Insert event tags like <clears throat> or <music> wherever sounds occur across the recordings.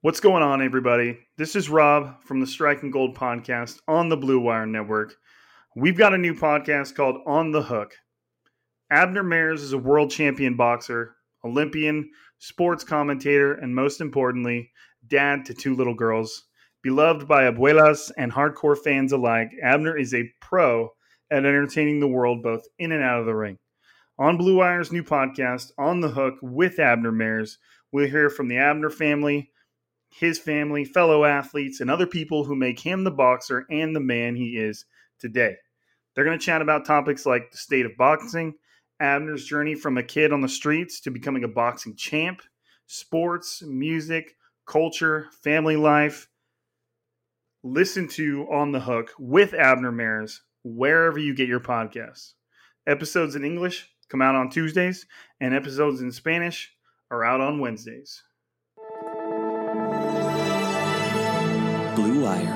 What's going on, everybody? This is Rob from the Striking Gold podcast on the Blue Wire Network. We've got a new podcast called On the Hook. Abner Mares is a world champion boxer, Olympian, sports commentator, and most importantly, dad to two little girls. Beloved by abuelas and hardcore fans alike, Abner is a pro at entertaining the world both in and out of the ring. On Blue Wire's new podcast, On the Hook with Abner Mares, we'll hear from the Abner family, his family, fellow athletes, and other people who make him the boxer and the man he is today. They're going to chat about topics like the state of boxing, Abner's journey from a kid on the streets to becoming a boxing champ, sports, music, culture, family life. Listen to On the Hook with Abner Mares wherever you get your podcasts. Episodes in English come out on Tuesdays, and episodes in Spanish are out on Wednesdays. Blue Wire.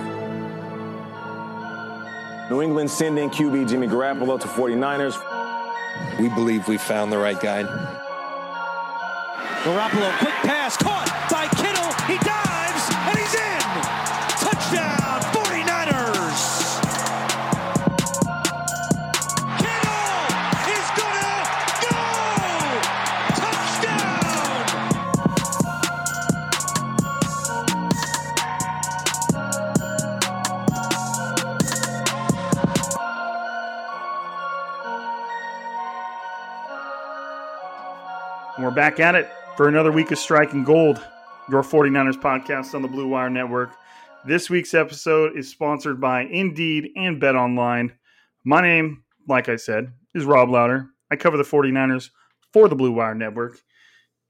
New England sending QB Jimmy Garoppolo to 49ers. We believe we found the right guy. Garoppolo, quick pass, caught back at it for another week of Striking Gold, your 49ers podcast on the Blue Wire Network. This week's episode is sponsored by Indeed and Bet Online. My name, like I said, is Rob Louder. I cover the 49ers for the Blue Wire Network.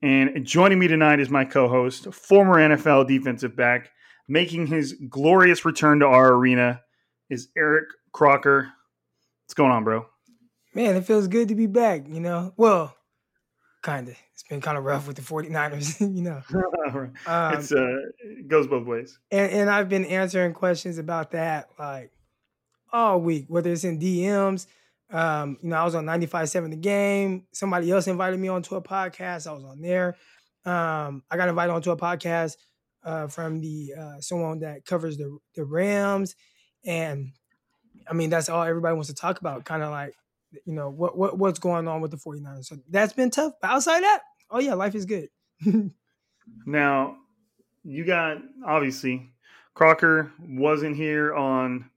And joining me tonight is my co host, former NFL defensive back, making his glorious return to our arena, is Eric Crocker. What's going on, bro? Man, it feels good to be back, you know. Well, kind of. It's been kind of rough with the 49ers, <laughs> you know. <laughs> Um, it's uh, it goes both ways. and, and I've been answering questions about that like all week, whether it's in DMs. Um, you know, I was on 95.7 the game. Somebody else invited me onto a podcast. I was on there. Um, I got invited onto a podcast uh, from the uh, someone that covers the the Rams. And I mean, that's all everybody wants to talk about, kind of like, you know, what, what what's going on with the 49ers. So that's been tough. But outside that, oh yeah, life is good. <laughs> Now, you got obviously Crocker wasn't here on.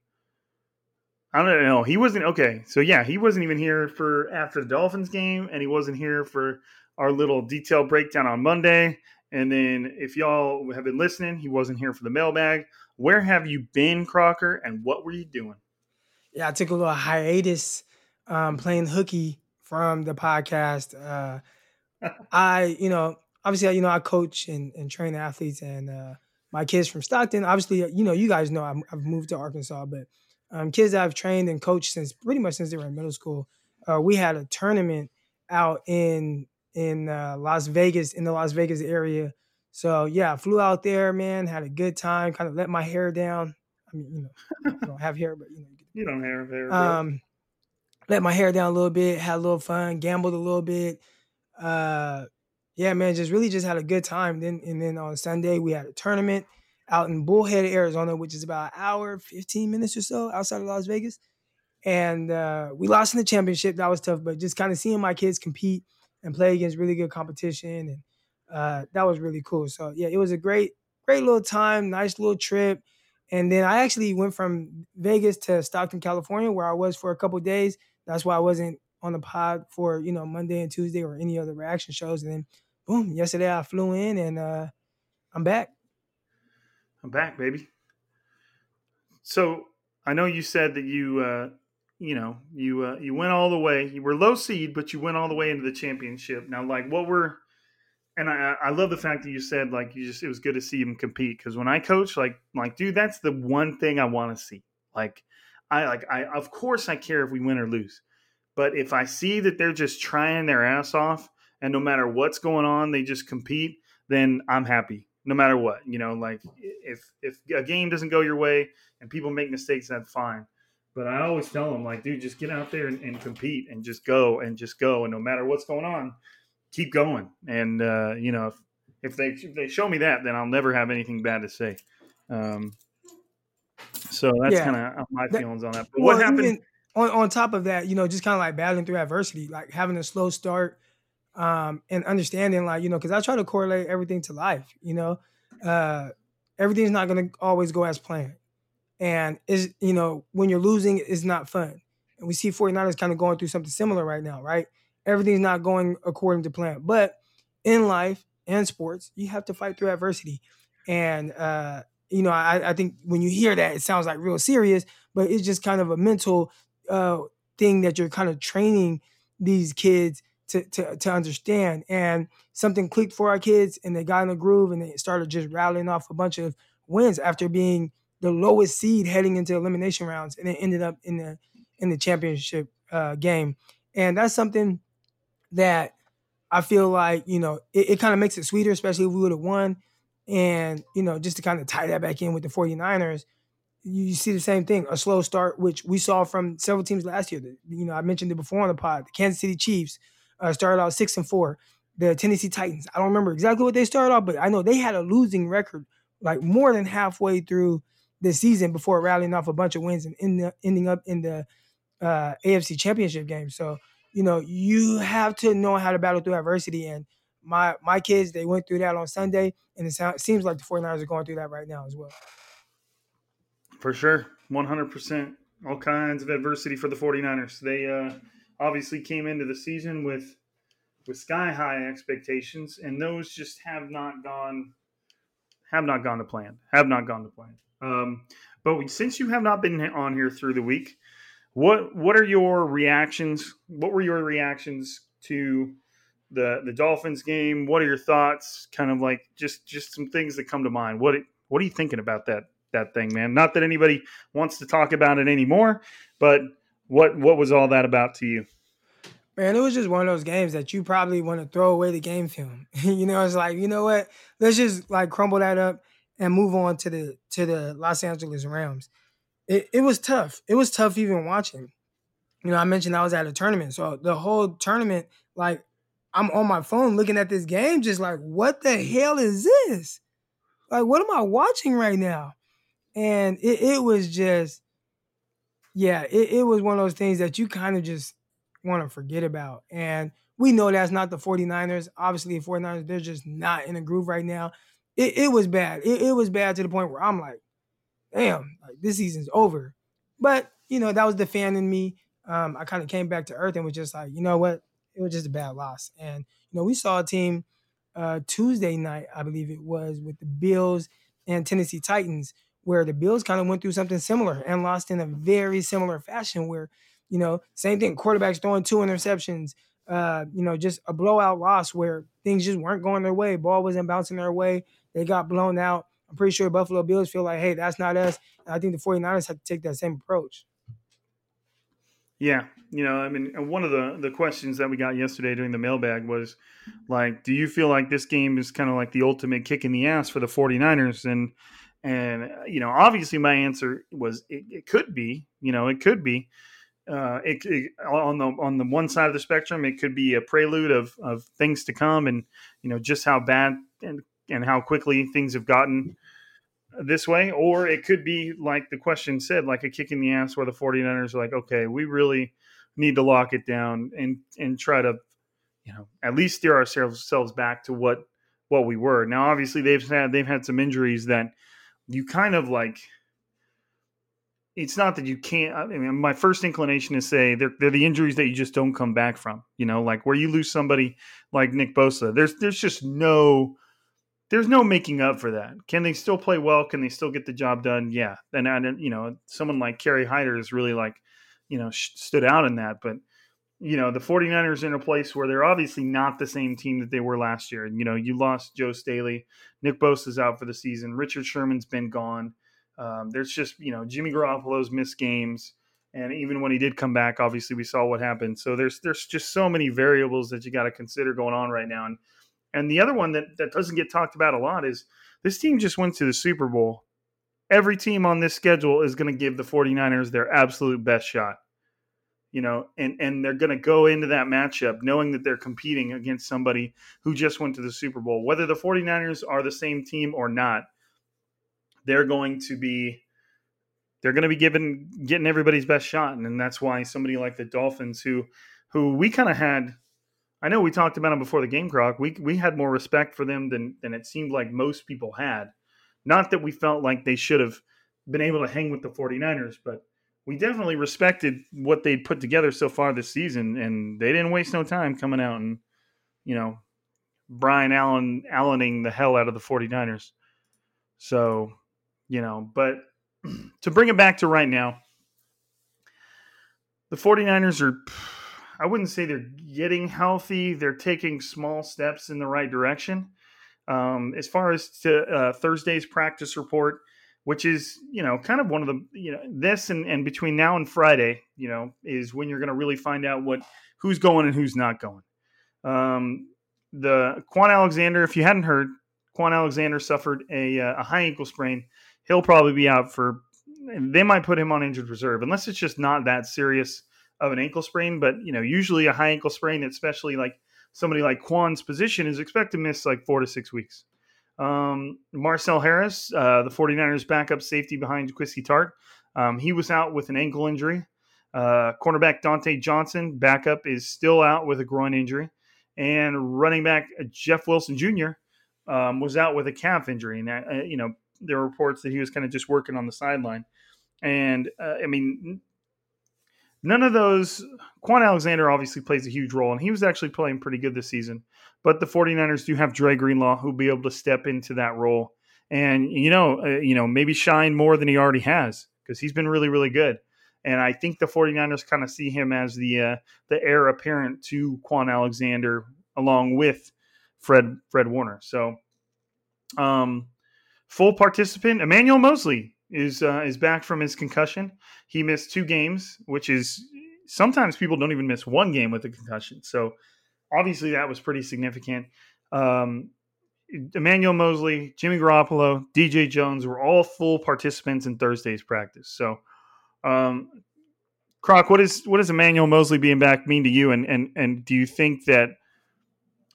I don't know. He wasn't okay. So yeah, he wasn't even here for after the Dolphins game, and he wasn't here for our little detailed breakdown on Monday. And then, if y'all have been listening, he wasn't here for the mailbag. Where have you been, Crocker, and what were you doing? yeah, I took a little hiatus um, playing hooky from the podcast. Uh, <laughs> I, you know, obviously, you know, I coach and, and train athletes, and uh, my kids from Stockton. Obviously, you know, you guys know i have moved to Arkansas, but um, kids I've trained and coached since pretty much since they were in middle school. Uh, we had a tournament out in in uh, Las Vegas in the Las Vegas area. So yeah, I flew out there, man. Had a good time. Kind of let my hair down. I mean, you know, I don't have hair, but you know, you don't have hair. Um, let my hair down a little bit. Had a little fun. Gambled a little bit. Uh, yeah, man, just really just had a good time. Then and then on Sunday we had a tournament out in Bullhead, Arizona, which is about an hour, 15 minutes or so outside of Las Vegas. And uh, we lost in the championship. That was tough, but just kind of seeing my kids compete and play against really good competition, and uh, that was really cool. So yeah, it was a great, great little time, nice little trip. And then I actually went from Vegas to Stockton, California, where I was for a couple days. That's why I wasn't on the pod for you know Monday and Tuesday or any other reaction shows. And then boom, yesterday I flew in and uh, I'm back. I'm back, baby. So I know you said that you, uh, you know, you uh, you went all the way. You were low seed, but you went all the way into the championship. Now, like, what were and I, I love the fact that you said like you just it was good to see him compete because when I coach, like like dude, that's the one thing I want to see. Like I like I of course I care if we win or lose, but if I see that they're just trying their ass off and no matter what's going on, they just compete, then I'm happy. No matter what, you know, like if if a game doesn't go your way and people make mistakes, that's fine. But I always tell them, like, dude, just get out there and, and compete and just go and just go. And no matter what's going on, keep going. And uh, you know, if, if they if they show me that, then I'll never have anything bad to say. Um, so that's yeah. kind of my feelings on that. But well, what happened? on, on top of that, you know, just kind of like battling through adversity, like having a slow start, um, and understanding, like you know, because I try to correlate everything to life. You know, uh, everything's not going to always go as planned, and is you know when you're losing, it's not fun. And we see 49ers kind of going through something similar right now, right? Everything's not going according to plan, but in life and sports, you have to fight through adversity, and uh, you know, I, I think when you hear that, it sounds like real serious, but it's just kind of a mental uh, thing that you're kind of training these kids to, to, to understand. And something clicked for our kids and they got in a groove and they started just rattling off a bunch of wins after being the lowest seed heading into elimination rounds and it ended up in the in the championship uh, game. And that's something that I feel like, you know, it, it kind of makes it sweeter, especially if we would have won. And, you know, just to kind of tie that back in with the 49ers, you see the same thing, a slow start, which we saw from several teams last year. You know, I mentioned it before on the pod. The Kansas City Chiefs uh, started out six and four. The Tennessee Titans, I don't remember exactly what they started off, but I know they had a losing record like more than halfway through the season before rallying off a bunch of wins and the, ending up in the uh, AFC Championship game. So you know, you have to know how to battle through adversity. And my my kids, they went through that on Sunday, and it, sounds, seems like the 49ers are going through that right now as well. For sure. 100%. All kinds of adversity for the 49ers. They uh, obviously came into the season with with sky high expectations, and those just have not gone have not gone to plan. Have not gone to plan. Um, but since you have not been on here through the week, what what are your reactions? What were your reactions to the the Dolphins game? What are your thoughts? Kind of like just just some things that come to mind. What what are you thinking about that that thing, man. Not that anybody wants to talk about it anymore, but what what was all that about to you? Man, it was just one of those games that you probably want to throw away the game film. <laughs> you know, it's like, you know what? Let's just like crumble that up and move on to the to the Los Angeles Rams. It it was tough. It was tough even watching. You know, I mentioned I was at a tournament. So the whole tournament, like I'm on my phone looking at this game, just like, what the hell is this? Like, what am I watching right now? And it, it was just, yeah, it, it was one of those things that you kind of just want to forget about. And we know that's not the 49ers. Obviously, the 49ers, they're just not in a groove right now. It, it was bad. It, it was bad to the point where I'm like, damn, like this season's over. But, you know, that was the fan in me. Um, I kind of came back to earth and was just like, you know what? It was just a bad loss. And, you know, we saw a team uh, Tuesday night, I believe it was, with the Bills and Tennessee Titans, where the Bills kind of went through something similar and lost in a very similar fashion where You know, same thing. Quarterbacks throwing two interceptions. Uh, you know, just a blowout loss where things just weren't going their way. Ball wasn't bouncing their way. They got blown out. I'm pretty sure Buffalo Bills feel like, hey, that's not us. And I think the 49ers have to take that same approach. Yeah, you know, I mean, one of the the questions that we got yesterday during the mailbag was like, do you feel like this game is kind of like the ultimate kick in the ass for the 49ers and and uh, you know, obviously my answer was it, it could be, you know, it could be. Uh, it, it, on the on the one side of the spectrum, it could be a prelude of of things to come, and you know just how bad and and how quickly things have gotten this way, or it could be like the question said, like a kick in the ass, where the 49ers are like, okay, we really need to lock it down and and try to, you know, at least steer ourselves back to what what we were. Now, obviously, they've had they've had some injuries that you kind of like it's not that you can't. I mean, my first inclination is say they're, they're the injuries that you just don't come back from. You know, like where you lose somebody like Nick Bosa. There's there's just no there's no making up for that. Can they still play well? Can they still get the job done? Yeah. And and you know, someone like Kerry Hyder is really like, you know, stood out in that. But you know, the 49ers are in a place where they're obviously not the same team that they were last year. And you know, you lost Joe Staley, Nick Bosa's out for the season, Richard Sherman's been gone. Um, there's just you know Jimmy Garoppolo's missed games, and even when he did come back, obviously we saw what happened. So there's there's just so many variables that you got to consider going on right now. And and the other one that that doesn't get talked about a lot is this team just went to the Super Bowl. Every team on this schedule is going to give the 49ers their absolute best shot. You know, and and they're going to go into that matchup knowing that they're competing against somebody who just went to the Super Bowl. Whether the 49ers are the same team or not, they're going to be they're going to be given getting everybody's best shot, and, and that's why somebody like the Dolphins, who who we kind of had, I know we talked about them before the game, Croc. We we had more respect for them than than it seemed like most people had. Not that we felt like they should have been able to hang with the 49ers, but we definitely respected what they'd put together so far this season, and they didn't waste no time coming out and you know Brian Allen Allening the hell out of the 49ers. So you know, but <clears throat> to bring it back to right now, the 49ers are, I wouldn't say they're getting healthy. They're taking small steps in the right direction. Um, as far as to uh, Thursday's practice report, which is, you know, kind of one of the, you know, this and, and between now and Friday, you know, is when you're going to really find out what, who's going and who's not going. Um, the Kwon Alexander, if you hadn't heard, Kwon Alexander suffered a, uh, a high ankle sprain he'll probably be out for. They might put him on injured reserve unless it's just not that serious of an ankle sprain. But you know, usually a high ankle sprain, especially like somebody like Kwon's position, is expected to miss like four to six weeks. Um, Marcel Harris, uh, the 49ers backup safety behind Jaquiski Tartt, um, he was out with an ankle injury. Uh, cornerback Dontae Johnson, backup, is still out with a groin injury. And running back Jeff Wilson Jr. Um, was out with a calf injury. And, uh, you know, there were reports that he was kind of just working on the sideline. And uh, I mean, none of those. Kwon Alexander obviously plays a huge role, and he was actually playing pretty good this season. But the 49ers do have Dre Greenlaw who'll be able to step into that role and you know, uh, you know, maybe shine more than he already has because he's been really, really good. And I think the 49ers kind of see him as the uh, the heir apparent to Kwon Alexander along with Fred Fred Warner. So um Full participant Emmanuel Moseley is uh, is back from his concussion. He missed two games, which is sometimes people don't even miss one game with a concussion. So obviously that was pretty significant. Um, Emmanuel Moseley, Jimmy Garoppolo, DJ Jones were all full participants in Thursday's practice. So, um, Croc, what is what does Emmanuel Moseley being back mean to you? And and and do you think that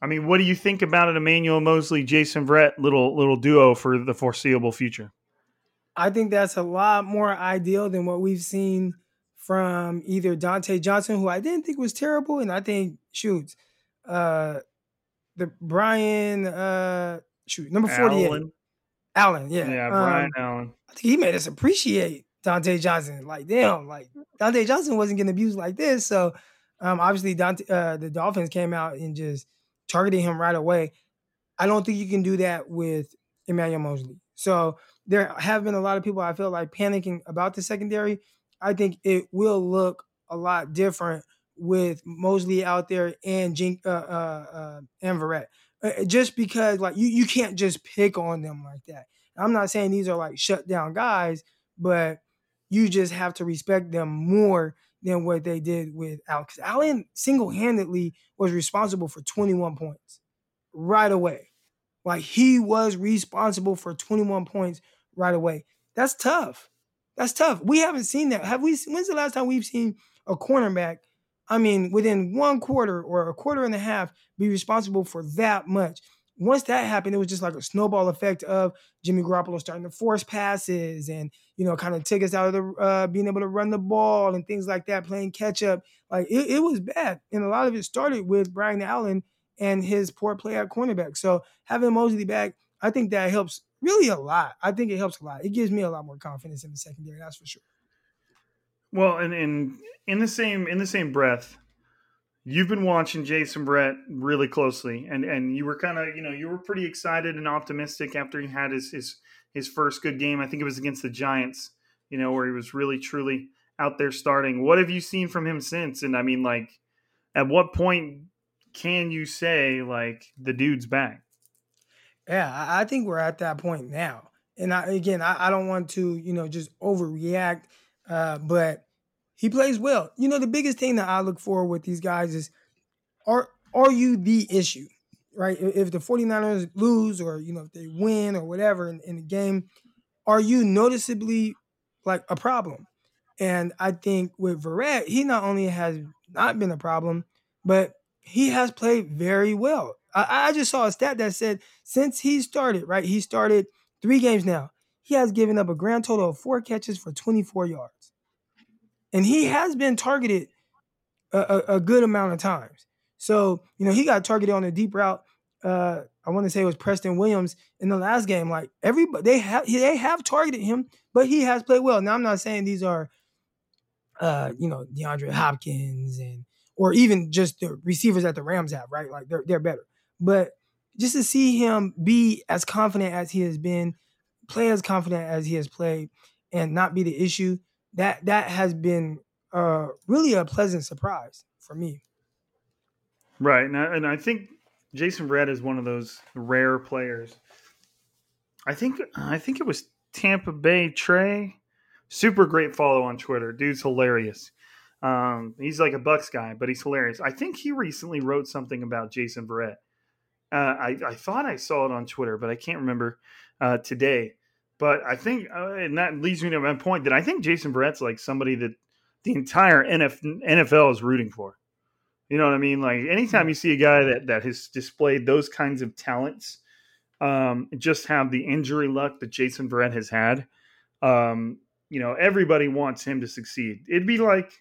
I mean, what do you think about an Emmanuel Moseley, Jason Verrett little little duo for the foreseeable future? I think that's a lot more ideal than what we've seen from either Dontae Johnson, who I didn't think was terrible, and I think shoots uh the Brian uh shoot number forty eight Allen, Allen. yeah, yeah, Brian um, Allen. I think he made us appreciate Dontae Johnson. Like, damn, like Dontae Johnson wasn't getting abused like this. So, um, obviously, Dontae, uh, the Dolphins came out and just targeting him right away. I don't think you can do that with Emmanuel Moseley. So there have been a lot of people I feel like panicking about the secondary. I think it will look a lot different with Moseley out there and Jink, uh, uh, uh, and Verrett. Uh, just because like you you can't just pick on them like that. I'm not saying these are like shut down guys, but you just have to respect them more than what they did with. Because Allen single handedly was responsible for 21 points right away. Like he was responsible for 21 points right away. That's tough. That's tough. We haven't seen that. Have we? When's the last time we've seen a cornerback? I mean, within one quarter or a quarter and a half, be responsible for that much. Once that happened, it was just like a snowball effect of Jimmy Garoppolo starting to force passes and you know kind of take us out of the uh, being able to run the ball and things like that, playing catch up. Like it, it was bad, and a lot of it started with Brian Allen and his poor play at cornerback. So having Moseley back, I think that helps really a lot. I think it helps a lot. It gives me a lot more confidence in the secondary. That's for sure. Well, and, and in the same in the same breath, you've been watching Jason Verrett really closely, and and you were kind of you know you were pretty excited and optimistic after he had his his his first good game. I think it was against the Giants, you know, where he was really truly out there starting. What have you seen from him since? And I mean, like, at what point can you say like the dude's back? Yeah, I think we're at that point now. And I, again, I, I don't want to, you know, just overreact, uh, but he plays well. You know, the biggest thing that I look for with these guys is are are you the issue? Right? If the 49ers lose or, you know, if they win or whatever in, in the game, are you noticeably like a problem? And I think with Verrett, he not only has not been a problem, but he has played very well. I, I just saw a stat that said since he started, right? He started three games now. He has given up a grand total of four catches for 24 yards. And he has been targeted a, a, a good amount of times. So, you know, he got targeted on a deep route. Uh, I want to say it was Preston Williams in the last game. Like everybody, they have they have targeted him, but he has played well. Now I'm not saying these are, uh, you know, DeAndre Hopkins and or even just the receivers that the Rams have, right? Like they're they're better. But just to see him be as confident as he has been, play as confident as he has played, and not be the issue, that that has been uh, really a pleasant surprise for me. Right, and I, and I think Jason Verrett is one of those rare players. I think I think it was Tampa Bay Trey, super great follow on Twitter. Dude's hilarious. Um, he's like a Bucks guy, but he's hilarious. I think he recently wrote something about Jason Verrett uh, I, I thought I saw it on Twitter, but I can't remember uh, today. But I think, uh, and that leads me to my point that I think Jason Verrett's like somebody that the entire NF, NFL is rooting for. You know what I mean? Like anytime you see a guy that that has displayed those kinds of talents, um, just have the injury luck that Jason Verrett has had. Um, you know, everybody wants him to succeed. It'd be like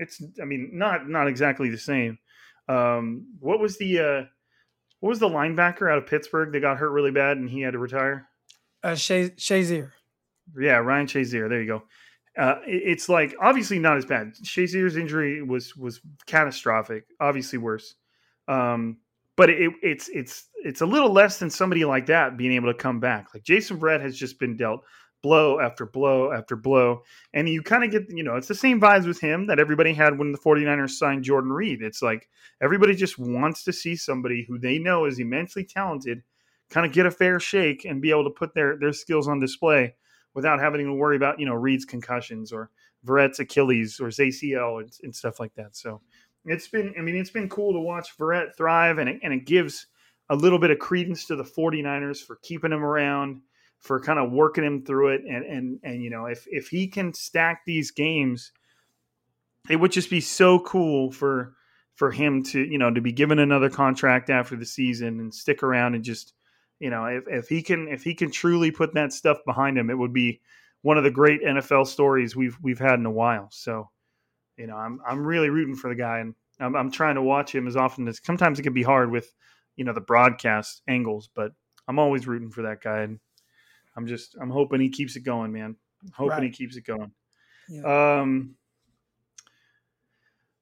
it's. I mean, not not exactly the same. Um, what was the uh, what was the linebacker out of Pittsburgh that got hurt really bad and he had to retire? Uh, Shazier. Yeah, Ryan Shazier. There you go. Uh, it, it's like obviously not as bad. Shazier's injury was was catastrophic. Obviously worse. Um, but it, it's it's it's a little less than somebody like that being able to come back. Like Jason Verrett has just been dealt blow after blow after blow. And you kind of get, you know, it's the same vibes with him that everybody had when the 49ers signed Jordan Reed. It's like everybody just wants to see somebody who they know is immensely talented kind of get a fair shake and be able to put their their skills on display without having to worry about, you know, Reed's concussions or Verrett's Achilles or his ACL and, and stuff like that. So it's been, I mean, it's been cool to watch Verrett thrive and it, and it gives a little bit of credence to the 49ers for keeping him around for kind of working him through it. And and and you know, if if he can stack these games, it would just be so cool for for him to you know to be given another contract after the season and stick around and just you know if, if he can if he can truly put that stuff behind him, it would be one of the great NFL stories we've we've had in a while. So, you know, I'm I'm really rooting for the guy, and I'm, I'm trying to watch him as often as. Sometimes it can be hard with, you know, the broadcast angles, but I'm always rooting for that guy, and I'm just I'm hoping he keeps it going, man. I'm hoping right. he keeps it going. Yeah. Um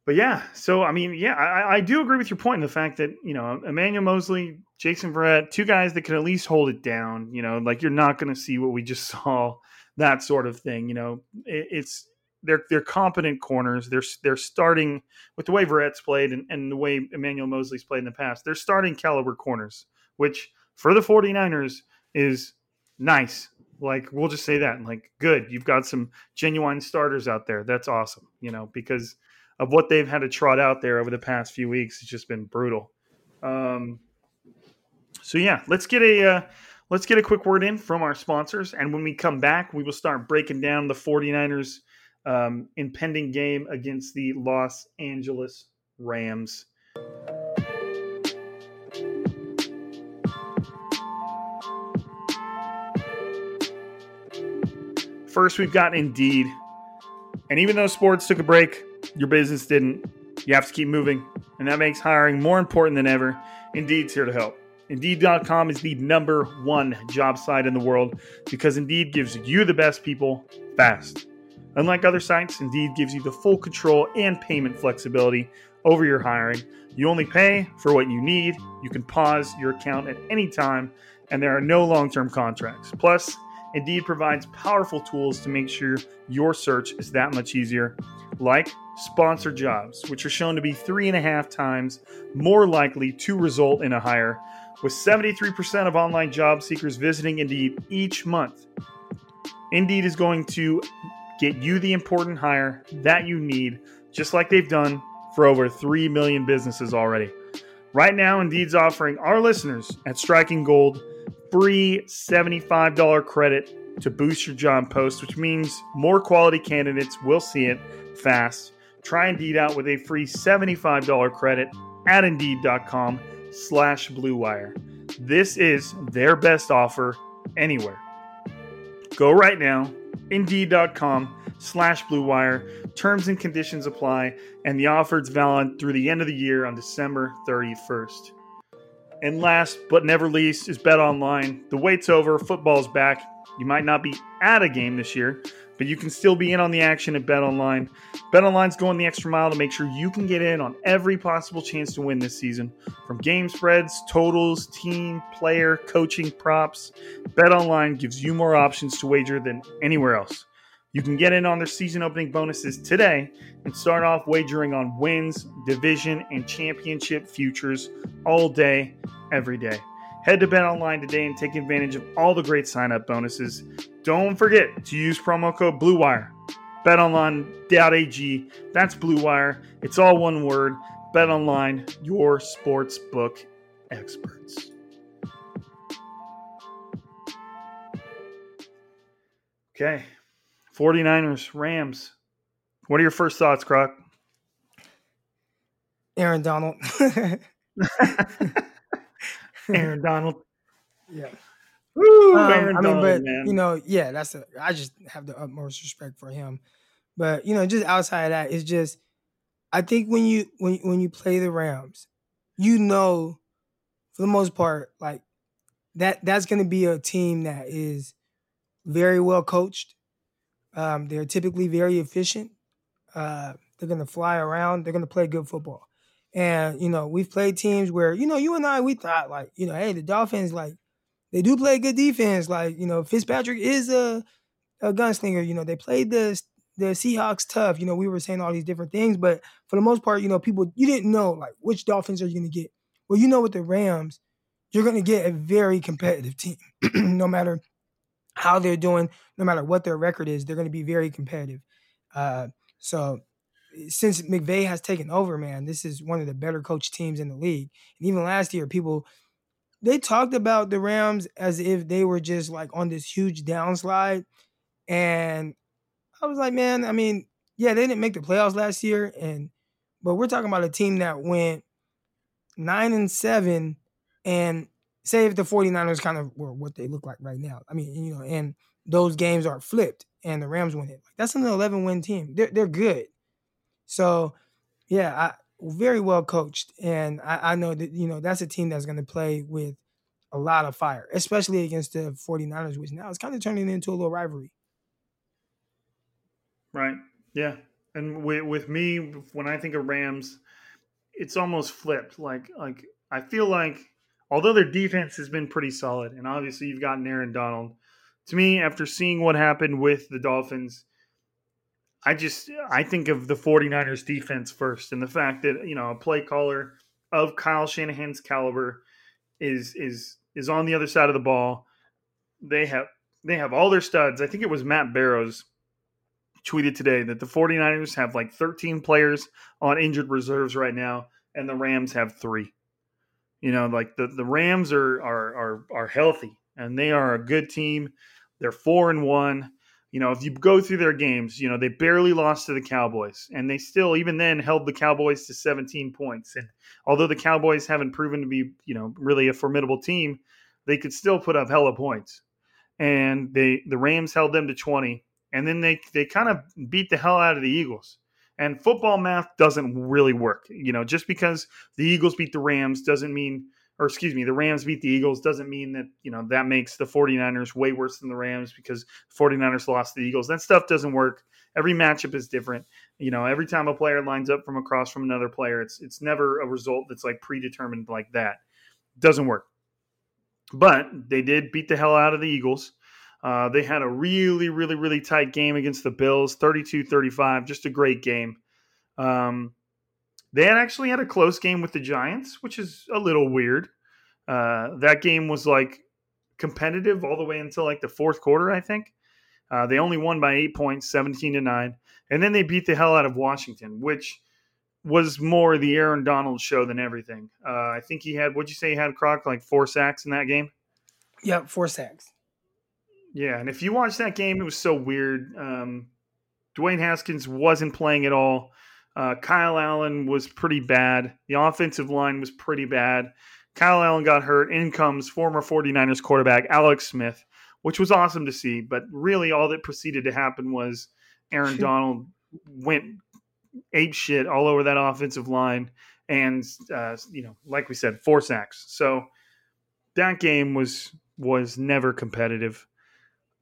but yeah, so I mean, yeah, I, I, do agree with your point in the fact that you know Emmanuel Moseley, Jason Verrett, two guys that can at least hold it down. You know, like you're not going to see what we just <laughs> saw, that sort of thing. You know, it, it's they're they're competent corners. They're they're starting with the way Verrett's played and, and the way Emmanuel Moseley's played in the past. They're starting caliber corners, which for the 49ers is nice. Like we'll just say that. Like good. You've got some genuine starters out there. That's awesome, you know, because of what they've had to trot out there over the past few weeks. It's just been brutal. Um so yeah, let's get a uh, let's get a quick word in from our sponsors and when we come back, we will start breaking down the 49ers um, impending game against the Los Angeles Rams. First, we've got Indeed. And even though sports took a break, your business didn't. You have to keep moving. And that makes hiring more important than ever. Indeed's here to help. Indeed.com is the number one job site in the world because Indeed gives you the best people fast. Unlike other sites, Indeed gives you the full control and payment flexibility over your hiring. You only pay for what you need. You can pause your account at any time, and there are no long term contracts. Plus, Indeed provides powerful tools to make sure your search is that much easier, like sponsored jobs, which are shown to be three and a half times more likely to result in a hire, with 73% of online job seekers visiting Indeed each month. Indeed is going to get you the important hire that you need, just like they've done for over 3 million businesses already. Right now, Indeed's offering our listeners at Striking Gold free $75 credit to boost your job post, which means more quality candidates will see it fast. Try Indeed out with a free $75 credit at Indeed.com slash BlueWire. This is their best offer anywhere. Go right now, Indeed.com slash BlueWire. Terms and conditions apply, and the offer is valid through the end of the year on December 31st. And last but never least is Bet Online. The wait's over, football's back. You might not be at a game this year, but you can still be in on the action at Bet Online. Bet Online's going the extra mile to make sure you can get in on every possible chance to win this season. From game spreads, totals, team, player, coaching, props, Bet Online gives you more options to wager than anywhere else. You can get in on their season opening bonuses today and start off wagering on wins, division, and championship futures all day, every day. Head to Bet Online today and take advantage of all the great sign up bonuses. Don't forget to use promo code BLUEWIRE. BetOnline.ag. That's BlueWire. It's all one word. BetOnline, your sports book experts. Okay. 49ers, Rams. What are your first thoughts, Croc? Aaron Donald. <laughs> <laughs> Aaron Donald. yeah. Woo, Um, Aaron I mean, Donald, but man. you know, yeah, that's a. I just have the utmost respect for him. But you know, just outside of that, it's just. I think when you when when you play the Rams, you know, for the most part, like that that's going to be a team that is very well coached. Um, they're typically very efficient. Uh, they're going to fly around. They're going to play good football. And you know, we've played teams where you know you and I we thought like you know, hey, the Dolphins like they do play good defense. Like you know, Fitzpatrick is a a gunslinger. You know, they played the the Seahawks tough. You know, we were saying all these different things, but for the most part, you know, people you didn't know like which Dolphins are you to get. Well, you know, with the Rams, you're to get a very competitive team, <clears throat> no matter how they're doing, no matter what their record is, they're to be very competitive. Uh, so since McVay has taken over, man, this is one of the better coach teams in the league. And even last year, people they talked about the Rams as if they were just like on this huge downslide. And I was like, man, I mean, yeah, they didn't make the playoffs last year, and but we're talking about a team that went nine and seven, and say if the 49ers kind of were what they look like right now. I mean, you know, and those games are flipped and the Rams win it. Like that's an 11 win team. They're they're good. So, yeah, I very well coached, and I, I know that you know that's a team that's going to play with a lot of fire, especially against the 49ers, which now is kind of turning into a little rivalry. Right. Yeah. And with, with me, when I think of Rams, it's almost flipped. Like like I feel like although their defense has been pretty solid, and obviously you've gotten Aaron Donald. To me, after seeing what happened with the Dolphins, I just I think of the 49ers defense first and the fact that, you know, a play caller of Kyle Shanahan's caliber is is is on the other side of the ball. They have they have all their studs. I think it was Matt Barrows tweeted today that the 49ers have like 13 players on injured reserves right now and the Rams have 3. You know, like the the Rams are are are are healthy and they are a good team. They're 4 and 1 you know, if you go through their games, you know, they barely lost to the Cowboys and they still, even then, held the Cowboys to 17 points. And although the Cowboys haven't proven to be, you know, really a formidable team, they could still put up hella points. And they, the Rams held them to 20. And then they, they kind of beat the hell out of the Eagles. And football math doesn't really work. You know, just because the Eagles beat the Rams doesn't mean or excuse me, the Rams beat the Eagles doesn't mean that, you know, that makes the 49ers way worse than the Rams because the 49ers lost the Eagles. That stuff doesn't work. Every matchup is different. You know, every time a player lines up from across from another player, it's it's never a result that's like predetermined like that. Doesn't work. But they did beat the hell out of the Eagles. Uh, they had a really, really, really tight game against the Bills, 32 35, just a great game. Um, they had actually had a close game with the Giants, which is a little weird. Uh, that game was like competitive all the way until like the fourth quarter, I think. Uh, they only won by eight points, 17 to 9. And then they beat the hell out of Washington, which was more the Aaron Donald show than everything. Uh, I think he had, what'd you say he had, Croc, like four sacks in that game? Yeah, four sacks. Yeah, and if you watch that game, it was so weird. Um, Dwayne Haskins wasn't playing at all. Uh, Kyle Allen was pretty bad. The offensive line was pretty bad. Kyle Allen got hurt. In comes former 49ers quarterback Alex Smith, which was awesome to see. But really, all that proceeded to happen was Aaron Donald went ape shit all over that offensive line. And, uh, you know, like we said, four sacks. So that game was was never competitive.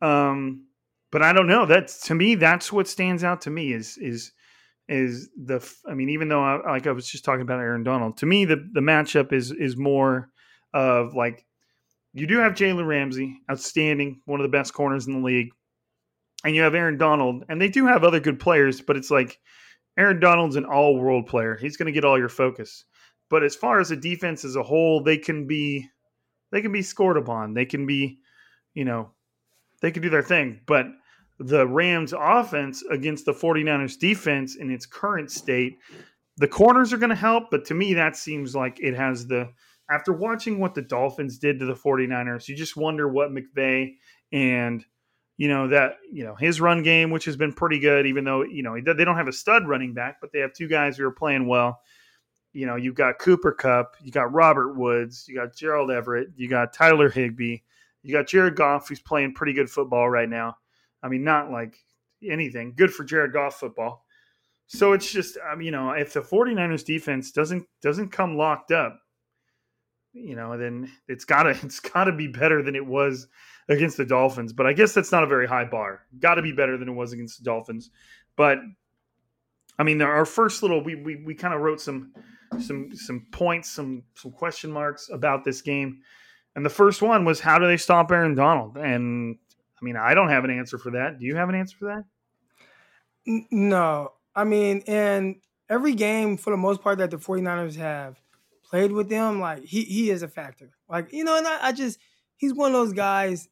Um, but I don't know. That's to me, that's what stands out to me is is is the I mean even though I, like I was just talking about Aaron Donald to me the the matchup is is more of like you do have Jalen Ramsey outstanding one of the best corners in the league and you have Aaron Donald and they do have other good players but it's like Aaron Donald's an all world player. He's going to get all your focus. But as far as the defense as a whole they can be they can be scored upon. They can be you know they can do their thing. But the Rams offense against the 49ers defense in its current state. The corners are going to help, but to me, that seems like it has the. After watching what the Dolphins did to the 49ers, you just wonder what McVay and, you know, that, you know, his run game, which has been pretty good, even though, you know, they don't have a stud running back, but they have two guys who are playing well. You know, you've got Cooper Kupp, you got Robert Woods, you got Gerald Everett, you got Tyler Higbee, you got Jared Goff, who's playing pretty good football right now I mean, not like anything. Good for Jared Goff football. So it's just, um, you know, if the 49ers defense doesn't doesn't come locked up, you know, then it's gotta <laughs> it's gotta be better than it was against the Dolphins. But I guess that's not a very high bar. Got to be better than it was against the Dolphins. But I mean, our first little we we, we kind of wrote some some some points, some some question marks about this game. And the first one was how do they stop Aaron Donald? And I mean, I don't have an answer for that. Do you have an answer for that? No. I mean, in every game, for the most part, that the 49ers have played with them, like, he, he is a factor. Like, you know, and I, I just, he's one of those guys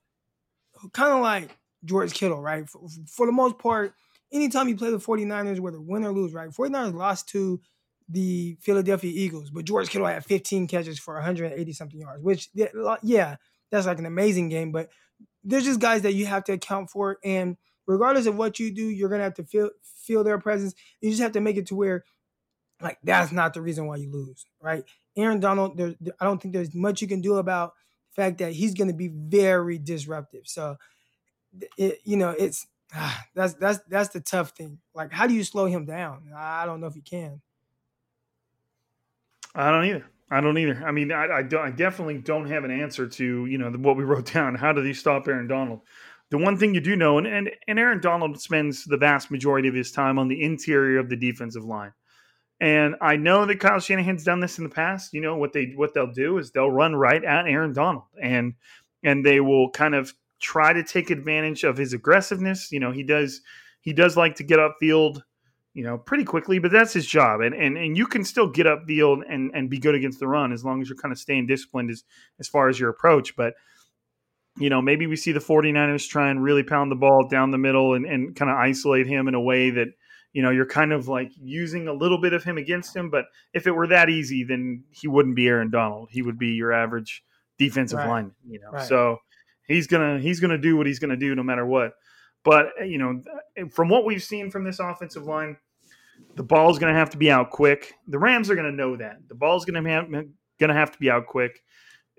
who kind of like George Kittle, right? For, for, the most part, anytime you play the 49ers, whether win or lose, right? 49ers lost to the Philadelphia Eagles, but George Kittle had 15 catches for 180 something yards, which, yeah, that's like an amazing game. But there's just guys that you have to account for, and regardless of what you do, you're gonna have to feel feel their presence. You just have to make it to where, like, that's not the reason why you lose, right? Aaron Donald, there, I don't think there's much you can do about the fact that he's gonna be very disruptive. So, it, you know, it's ah, that's that's that's the tough thing. Like, how do you slow him down? I don't know if you can. I don't either. I don't either. I mean, I, I, I, definitely don't have an answer to you know what we wrote <laughs> down. How do they stop Aaron Donald? The one thing you do know, and, and and Aaron Donald spends the vast majority of his time on the interior of the defensive line. And I know that Kyle Shanahan's done this in the past. You know what they what they'll do is they'll run right at Aaron Donald, and and they will kind of try to take advantage of his aggressiveness. You know he does he does like to get upfield, you know, pretty quickly, but that's his job. And and and you can still get upfield and and be good against the run as long as you're kind of staying disciplined as as far as your approach. But you know, maybe we see the 49ers try and really pound the ball down the middle and, and kind of isolate him in a way that, you know, you're kind of like using a little bit of him against him. But if it were that easy, then he wouldn't be Aaron Donald. He would be your average defensive Right. lineman, you know. Right. So he's gonna he's gonna do what he's gonna do no matter what. But you know, from what we've seen from this offensive line, the ball's gonna have to be out quick. The Rams are gonna know that the ball's gonna have gonna have to be out quick.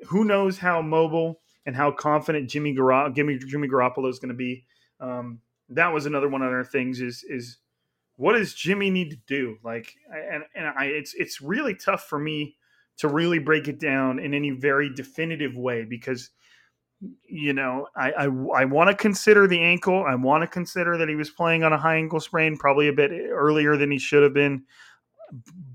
Who knows how mobile and how confident Jimmy Gar- Jimmy Jimmy Garoppolo is going to be? Um, that was another one of their things. Is is what does Jimmy need to do? Like, and and I, it's it's really tough for me to really break it down in any very definitive way because you know I I, I want to consider the ankle. I want to consider that he was playing on a high ankle sprain, probably a bit eh, earlier than he should have been.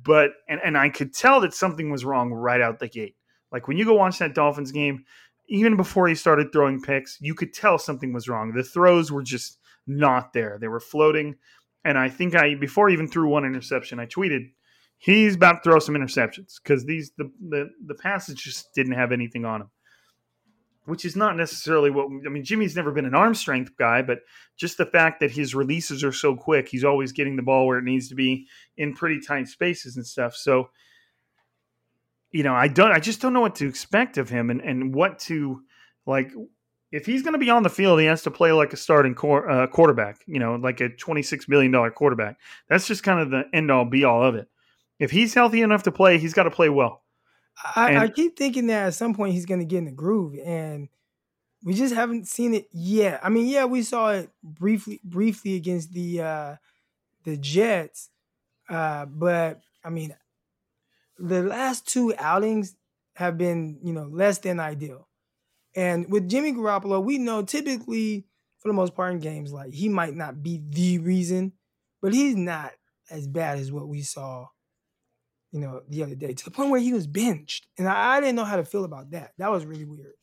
But and and I could tell that something was wrong right out the gate. Like when you go watch that Dolphins game, even before he started throwing picks, you could tell something was wrong. The throws were just not there. They were floating. And I think I before I even threw one interception, I tweeted, he's about to throw some interceptions because these the, the the passes just didn't have anything on him. Which is not necessarily what I mean. Jimmy's never been an arm strength guy, but just the fact that his releases are so quick, he's always getting the ball where it needs to be in pretty tight spaces and stuff. So you know, I don't, I just don't know what to expect of him and, and what to like. If he's going to be on the field, he has to play like a starting quar uh, quarterback, you know, like a $26 million quarterback. That's just kind of the end all be all of it. If he's healthy enough to play, he's got to play well. I, I keep thinking that at some point he's going to get in the groove, and we just haven't seen it yet. I mean, yeah, we saw it briefly, briefly against the uh, the Jets, uh, but I mean, the last two outings have been, you know, less than ideal. And with Jimmy Garoppolo, we know typically, for the most part in games, like he might not be the reason, but he's not as bad as what we saw you know, the other day to the point where he was benched. And I, I didn't know how to feel about that. That was really weird.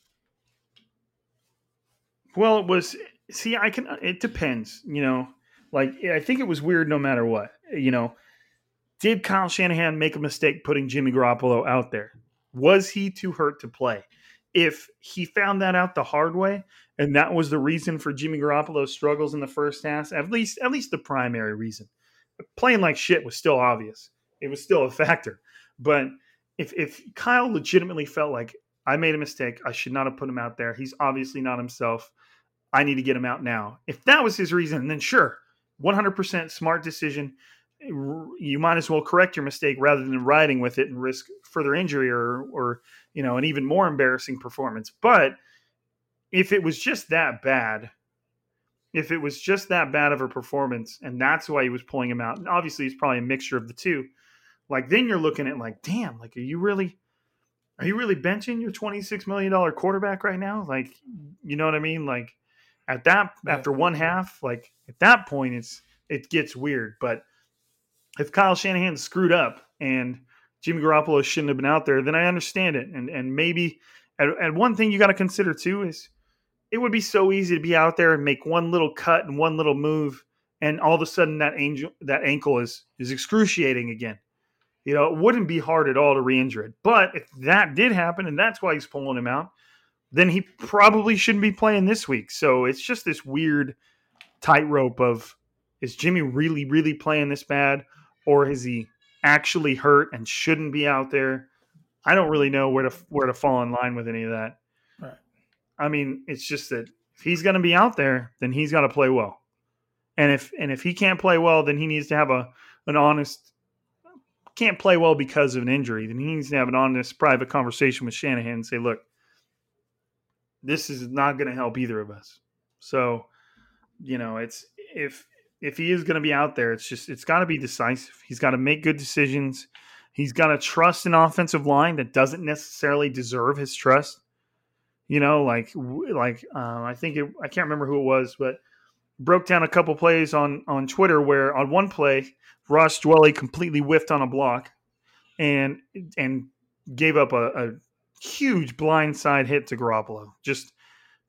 Well, it was, see, I can, it depends, you know, like I think it was weird no matter what, you know. Did Kyle Shanahan make a mistake putting Jimmy Garoppolo out there? Was he too hurt to play? If he found that out the hard way, and that was the reason for Jimmy Garoppolo's struggles in the first half, at least at least the primary reason. Playing like shit was still obvious. It was still a factor. But if if Kyle legitimately felt like I made a mistake, I should not have put him out there. He's obviously not himself. I need to get him out now. If that was his reason, then sure, 100% smart decision you might as well correct your mistake rather than riding with it and risk further injury or or you know an even more embarrassing performance but if it was just that bad if it was just that bad of a performance and that's why he was pulling him out and obviously it's probably a mixture of the two like then you're looking at like damn like are you really are you really benching your 26 million dollar quarterback right now like you know what i mean like at that Yeah. after one half like at that point it's it gets weird but if Kyle Shanahan screwed up and Jimmy Garoppolo shouldn't have been out there, then I understand it. And and maybe and, and one thing you got to consider too is it would be so easy to be out there and make one little cut and one little move, and all of a sudden that angel that ankle is is excruciating again. You know, it wouldn't be hard at all to re-injure it. But if that did happen, and that's why he's pulling him out, then he probably shouldn't be playing this week. So it's just this weird tightrope of is Jimmy really, really playing this bad? or is he actually hurt and shouldn't be out there? I don't really know where to where to fall in line with any of that. Right. I mean, it's just that if he's going to be out there, then he's got to play well. And if and if he can't play well, then he needs to have a an honest can't play well because of an injury. Then he needs to have an honest private conversation with Shanahan and say, "Look, this is not going to help either of us." So, you know, it's if if he is going to be out there, it's just it's got to be decisive. He's got to make good decisions. He's got to trust an offensive line that doesn't necessarily deserve his trust. You know, like like uh, I think it, I can't remember who it was, but broke down a couple plays on on Twitter where on one play Ross Dwelley completely whiffed on a block and and gave up a, a huge blindside hit to Garoppolo. Just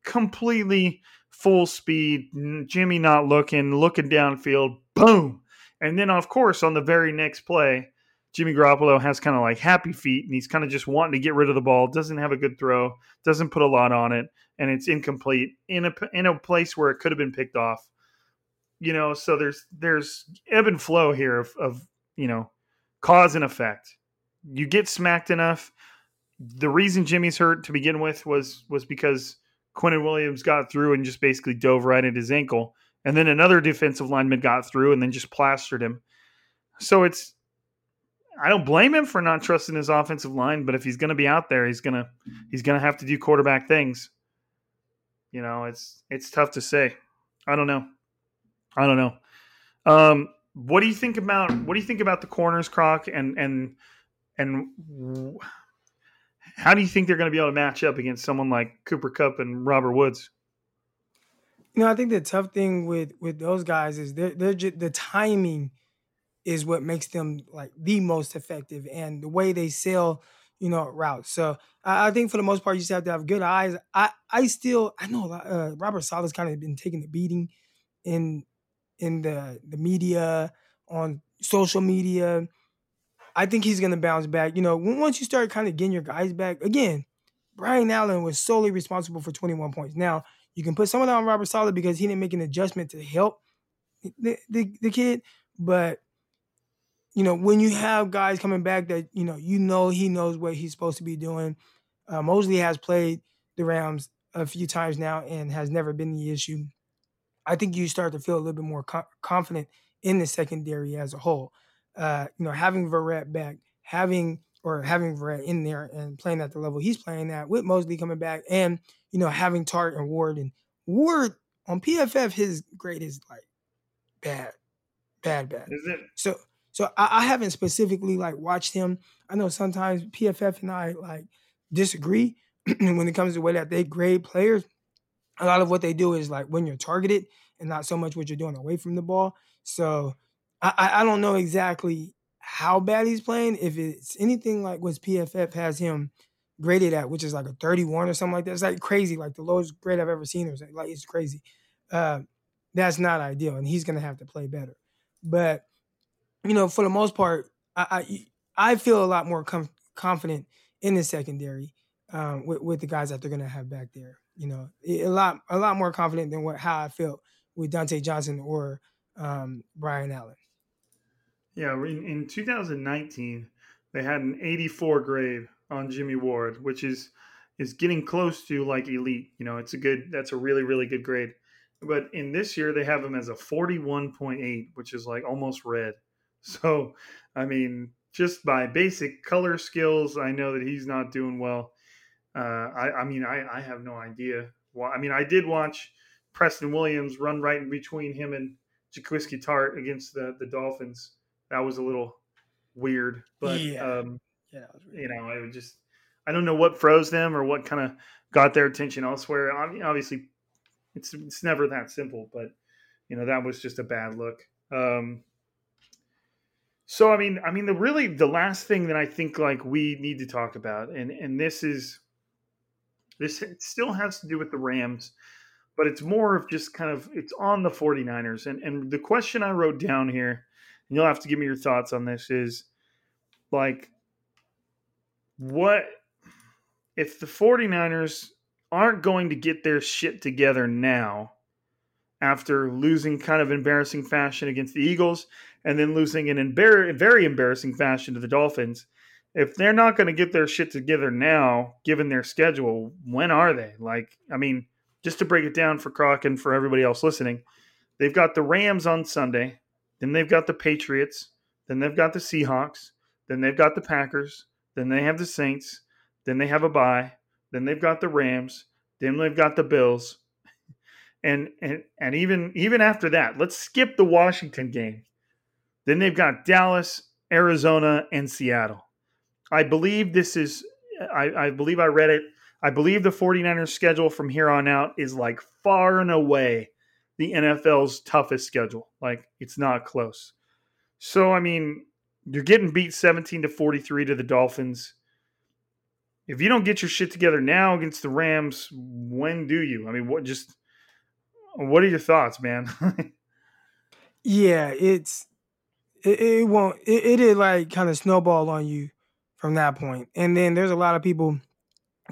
completely full speed, Jimmy not looking, looking downfield, boom. And then, of course, on the very next play, Jimmy Garoppolo has kind of like happy feet and he's kind of just wanting to get rid of the ball, doesn't have a good throw, doesn't put a lot on it, and it's incomplete in a in a place where it could have been picked off. You know, so there's there's ebb and flow here of, of you know cause and effect. You get smacked enough. The reason Jimmy's hurt to begin with was was because Quinnen Williams got through and just basically dove right at his ankle, and then another defensive lineman got through and then just plastered him. So it's I don't blame him for not trusting his offensive line, but if he's going to be out there, he's gonna he's gonna have to do quarterback things. You know, it's it's tough to say. I don't know. I don't know. Um, what do you think about what do you think about the corners, Crock, and and and how do you think they're going to be able to match up against someone like Cooper Kupp and Robert Woods? You know, I think the tough thing with with those guys is they're they're just, the timing is what makes them like the most effective and the way they sell, you know, routes. So I, I think for the most part, you just have to have good eyes. I I still I know uh, Robert Saleh's kind of been taking the beating in in the the media on social media. I think he's going to bounce back. You know, once you start kind of getting your guys back again, Brian Allen was solely responsible for 21 points. Now you can put some of that on Robert Saleh because he didn't make an adjustment to help the, the, the kid, but you know, when you have guys coming back that, you know, you know he knows what he's supposed to be doing. Uh, Moseley has played the Rams a few times now and has never been the issue. I think you start to feel a little bit more co- confident in the secondary as a whole. Uh, you know, having Verrett back, having or having Verrett in there and playing at the level he's playing at with Moseley coming back, and you know having Tartt and Ward and Ward on PFF, his grade is like bad, bad, bad. Is it? So so I, I haven't specifically like watched him. I know sometimes PFF and I like disagree <clears throat> when it comes to the way that they grade players. A lot of what they do is like when you're targeted and not so much what you're doing away from the ball. So I, I don't know exactly how bad he's playing. If it's anything like what PFF has him graded at, which is like a 31 or something like that, it's like crazy, like the lowest grade I've ever seen. Or like it's crazy. Uh, that's not ideal, and he's gonna have to play better. But you know, for the most part, I I, I feel a lot more com- confident in the secondary um, with with the guys that they're gonna have back there. You know, a lot a lot more confident than what how I felt with Dontae Johnson or um, Brian Allen. Yeah, in, in 2019, they had an 84 grade on Jimmy Ward, which is is getting close to like elite. You know, it's a good. That's a really really good grade. But in this year, they have him as a 41.8, which is like almost red. So, I mean, just by basic color skills, I know that he's not doing well. Uh, I, I mean, I, I have no idea. Why. I mean, I did watch Preston Williams run right in between him and Jaquiski Tartt against the, the Dolphins. That was a little weird, but yeah, um, yeah you know, I would just I don't know what froze them or what kind of got their attention elsewhere. I mean, obviously, it's it's never that simple, but you know that was just a bad look. Um, so I mean, I mean, the really the last thing that I think like we need to talk about, and and this is this still has to do with the Rams, but it's more of just kind of it's on the 49ers. And and the question I wrote down here, and you'll have to give me your thoughts on this, is like what if the 49ers aren't going to get their shit together now after losing kind of embarrassing fashion against the Eagles and then losing in embar- very embarrassing fashion to the Dolphins. If they're not going to get their shit together now, given their schedule, when are they? Like, I mean, just to break it down for Crock and for everybody else listening, they've got the Rams on Sunday, then they've got the Patriots, then they've got the Seahawks, then they've got the Packers, then they have the Saints, then they have a bye, then they've got the Rams, then they've got the Bills. And and and even even after that, let's skip the Washington game. Then they've got Dallas, Arizona, and Seattle. I believe this is, I, I believe I read it. I believe the 49ers schedule from here on out is like far and away the NFL's toughest schedule. Like it's not close. So, I mean, you're getting beat 17 to 43 to the Dolphins. If you don't get your shit together now against the Rams, when do you? I mean, what just what are your thoughts, man? <laughs> yeah, it's it, it won't it, it did like kind of snowball on you from that point. And then there's a lot of people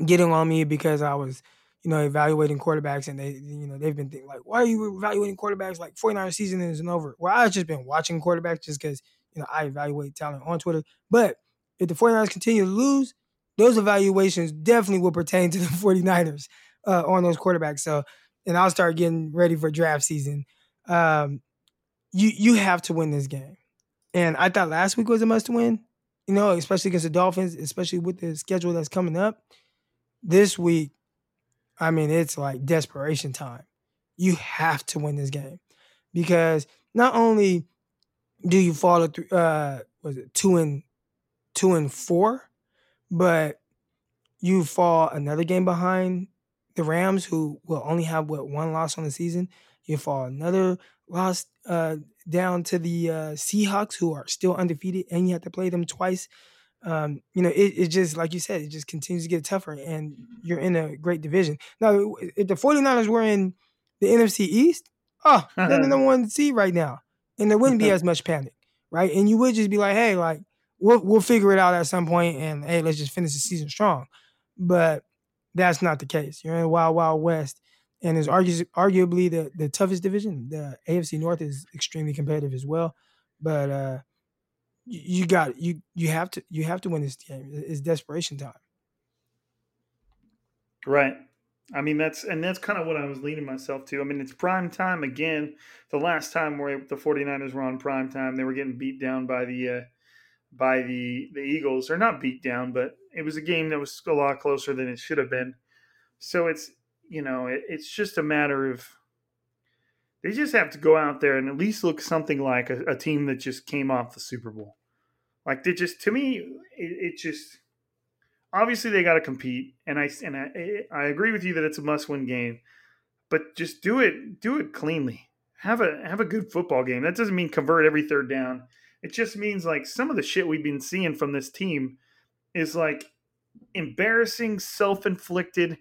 getting on me because I was, you know, evaluating quarterbacks and they, you know, they've been thinking like, why are you evaluating quarterbacks like 49 season isn't over? Well, I've just been watching quarterbacks just because, you know, I evaluate talent on Twitter. But if the 49ers continue to lose, those evaluations definitely will pertain to the <laughs> 49ers uh, on those quarterbacks. So, and I'll start getting ready for draft season. Um, you you have to win this game. And I thought last week was a must win, you know, especially against the Dolphins, especially with the schedule that's coming up. This week, I mean, it's like desperation time. You have to win this game because not only do you fall through, uh was it two and two and four, but you fall another game behind the Rams, who will only have what one loss on the season. You fall another loss uh, down to the uh, Seahawks, who are still undefeated, and you have to play them twice. Um, you know, it, it just like you said, it just continues to get tougher, and you're in a great division. Now, if the 49ers were in the NFC East, oh, <laughs> they're the number one seed right now, and there wouldn't be <laughs> as much panic, right? And you would just be like, hey, like we'll we'll figure it out at some point, and hey, let's just finish the season strong. But that's not the case. You're in wild, wild west, and is argu- arguably the the toughest division. The AFC North is extremely competitive as well, but uh, you, you got you you have to you have to win this game. It's desperation time. Right. I mean that's and that's kind of what I was leading myself to. I mean it's prime time again. The last time where the 49ers were on prime time, they were getting beat down by the uh, by the the Eagles. Or not beat down, but it was a game that was a lot closer than it should have been. So it's you know, it, it's just a matter of they just have to go out there and at least look something like a, a team that just came off the Super Bowl. Like they just to me, it, it just obviously they got to compete, and I and I, I agree with you that it's a must-win game, but just do it do it cleanly. Have a have a good football game. That doesn't mean convert every third down. It just means like some of the shit we've been seeing from this team is like embarrassing, self-inflicted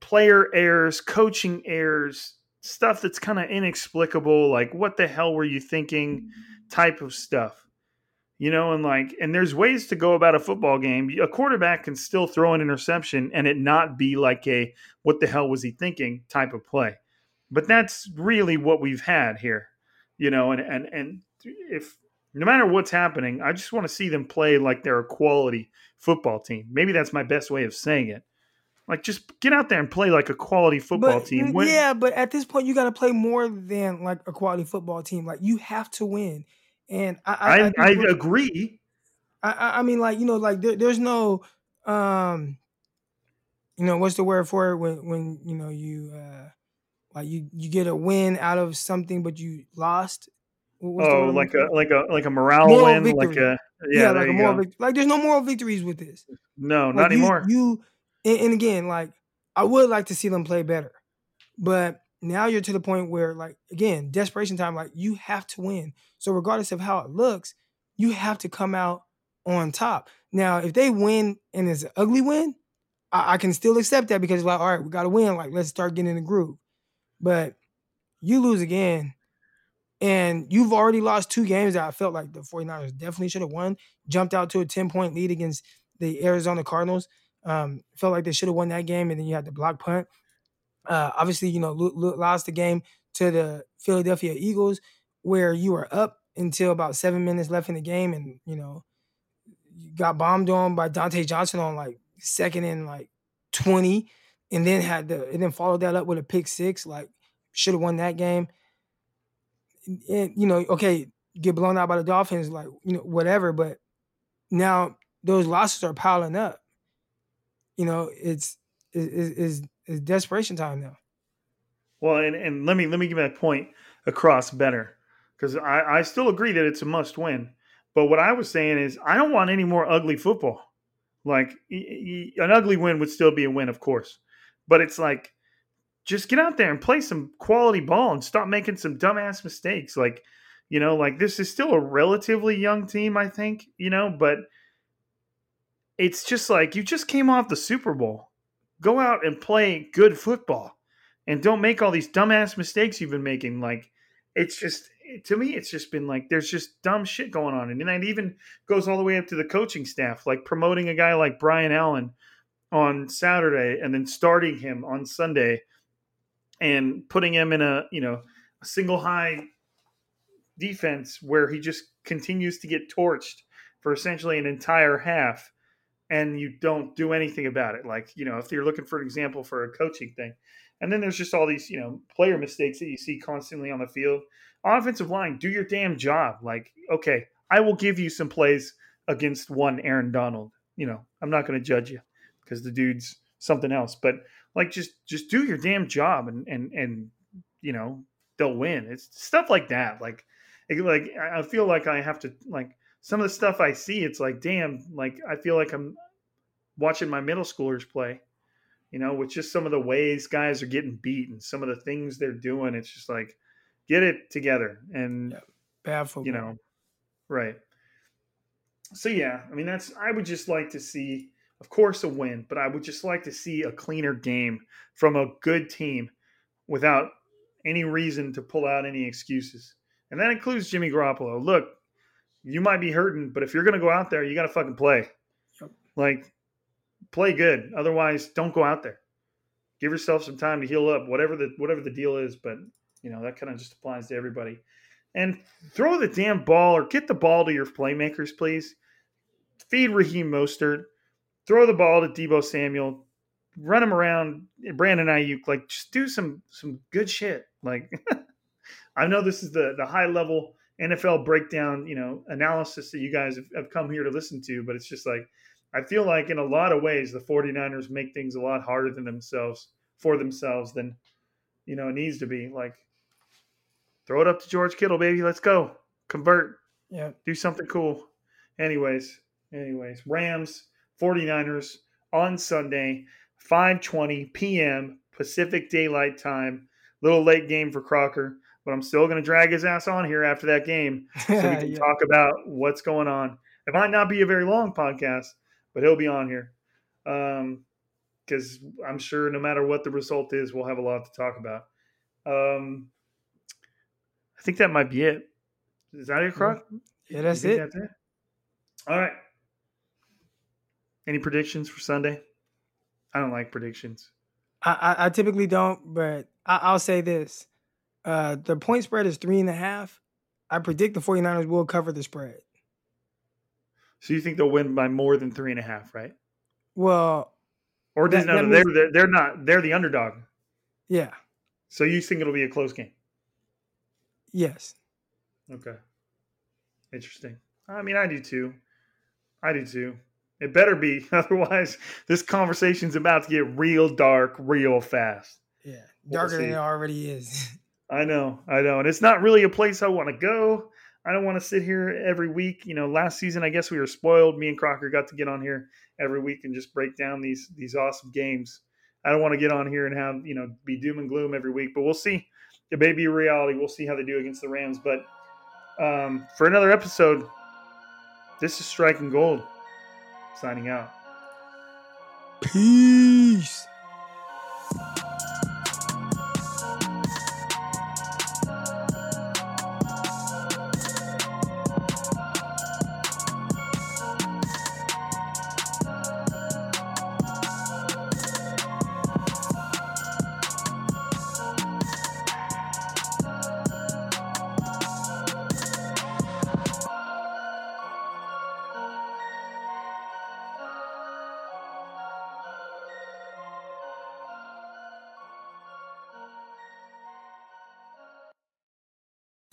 player errors, coaching errors, stuff that's kind of inexplicable, like what the hell were you thinking type of stuff. You know, and like, and there's ways to go about a football game. A quarterback can still throw an interception and it not be like a what the hell was he thinking type of play. But that's really what we've had here, you know, and and and if no matter what's happening, I just want to see them play like they're a quality football team. Maybe that's my best way of saying it. Like, just get out there and play like a quality football but, team. Win. Yeah, but at this point, you got to play more than like a quality football team. Like, you have to win. And I, I, I, I, I agree. I, I mean, like you know, like there, there's no, um, you know, what's the word for it when when you know you uh, like you you get a win out of something, but you lost. Oh, like a like a like a morale moral win, victory. like a yeah, yeah like a moral victory. Like there's no moral victories with this. No, like not you, anymore. You and, and again, like I would like to see them play better, but now you're to the point where, like, again, desperation time. Like you have to win. So regardless of how it looks, you have to come out on top. Now, if they win and it's an ugly win, I, I can still accept that because like, all right, we got to win. Like, let's start getting in the groove. But you lose again, and you've already lost two games that I felt like the 49ers definitely should have won. Jumped out to a 10 point lead against the Arizona Cardinals. Um, felt like they should have won that game, and then you had the block punt. Uh, obviously, you know, lost the game to the Philadelphia Eagles, where you were up until about seven minutes left in the game, and you know, you got bombed on by Dontae Johnson on like second and like twenty, and then had the and then followed that up with a pick six. Like, should have won that game. And you know, okay, get blown out by the Dolphins, like you know, whatever. But now those losses are piling up you know, it's is is desperation time now. Well, and, and let me let me give that point across better because I, I still agree that it's a must win. But what I was saying is I don't want any more ugly football. Like an ugly win would still be a win, of course, but it's like just get out there and play some quality ball and stop making some dumbass mistakes. Like you know, like this is still a relatively young team, I think. You know, but it's just like you just came off the Super Bowl. Go out and play good football. and don't make all these dumbass mistakes you've been making. Like, it's just to me, it's just been like there's just dumb shit going on, and it even goes all the way up to the coaching staff, like promoting a guy like Brian Allen on Saturday and then starting him on Sunday and putting him in a you know a single high defense where he just continues to get torched for essentially an entire half and you don't do anything about it. Like you know if you're looking for an example for a coaching thing. And then there's just all these you know player mistakes that you see constantly on the field. Offensive line do your damn job. Like okay i will give you some plays against one aaron donald. You know i'm not going to judge you because the dude's something else. But like just just do your damn job and and and you know they'll win. It's stuff like that like like i feel like i have to like some of the stuff i see it's like damn like i feel like i'm watching my middle schoolers play you know with just some of the ways guys are getting beat and some of the things they're doing. It's just like get it together and yeah, bad football. you know right. So yeah i mean that's i would just like to see of course, a win, but I would just like to see a cleaner game from a good team without any reason to pull out any excuses. And that includes Jimmy Garoppolo. Look, you might be hurting, but if you're going to go out there, you got to fucking play. Yep. Like, play good. Otherwise, don't go out there. Give yourself some time to heal up, whatever the whatever the deal is. But you know that kind of just applies to everybody. And throw the damn ball or get the ball to your playmakers, please. Feed Raheem Mostert throw the ball to Deebo Samuel, run him around, Brandon Aiyuk, like just do some some good shit. Like <laughs> I know this is the the high level NFL breakdown, you know, analysis that you guys have, have come here to listen to, but it's just like I feel like in a lot of ways the 49ers make things a lot harder than themselves for themselves than you know it needs to be. Like throw it up to George Kittle, baby. Let's go. Convert. Yeah. Do something cool. Anyways, anyways, Rams 49ers on Sunday, 5:20 p.m. Pacific Daylight Time. Little late game for Crocker, but I'm still going to drag his ass on here after that game <laughs> so we can yeah. talk about what's going on. It might not be a very long podcast, but he'll be on here because um, I'm sure no matter what the result is, we'll have a lot to talk about. Um, I think that might be it. Is that it, Crock? Yeah, that's it. that's it. All right. Any predictions for Sunday? I don't like predictions. I, I, I typically don't, but I, will say this. Uh, the point spread is three and a half. I predict the 49ers will cover the spread. So you think they'll win by more than three and a half, right? Well, or that, no, that means, they're, they're not. They're the underdog. Yeah. So you think it'll be a close game? Yes. Okay. Interesting. I mean, I do too. I do too. It better be. <laughs> Otherwise, this conversation's about to get real dark real fast. Yeah. Darker we'll than it already is. <laughs> I know. I know. And it's not really a place I want to go. I don't want to sit here every week. You know, last season I guess we were spoiled. Me and Crocker got to get on here every week and just break down these these awesome games. I don't want to get on here and have, you know, be doom and gloom every week, but we'll see. It may be a reality. We'll see how they do against the Rams. But um, for another episode, this is Striking Gold signing out. Peace.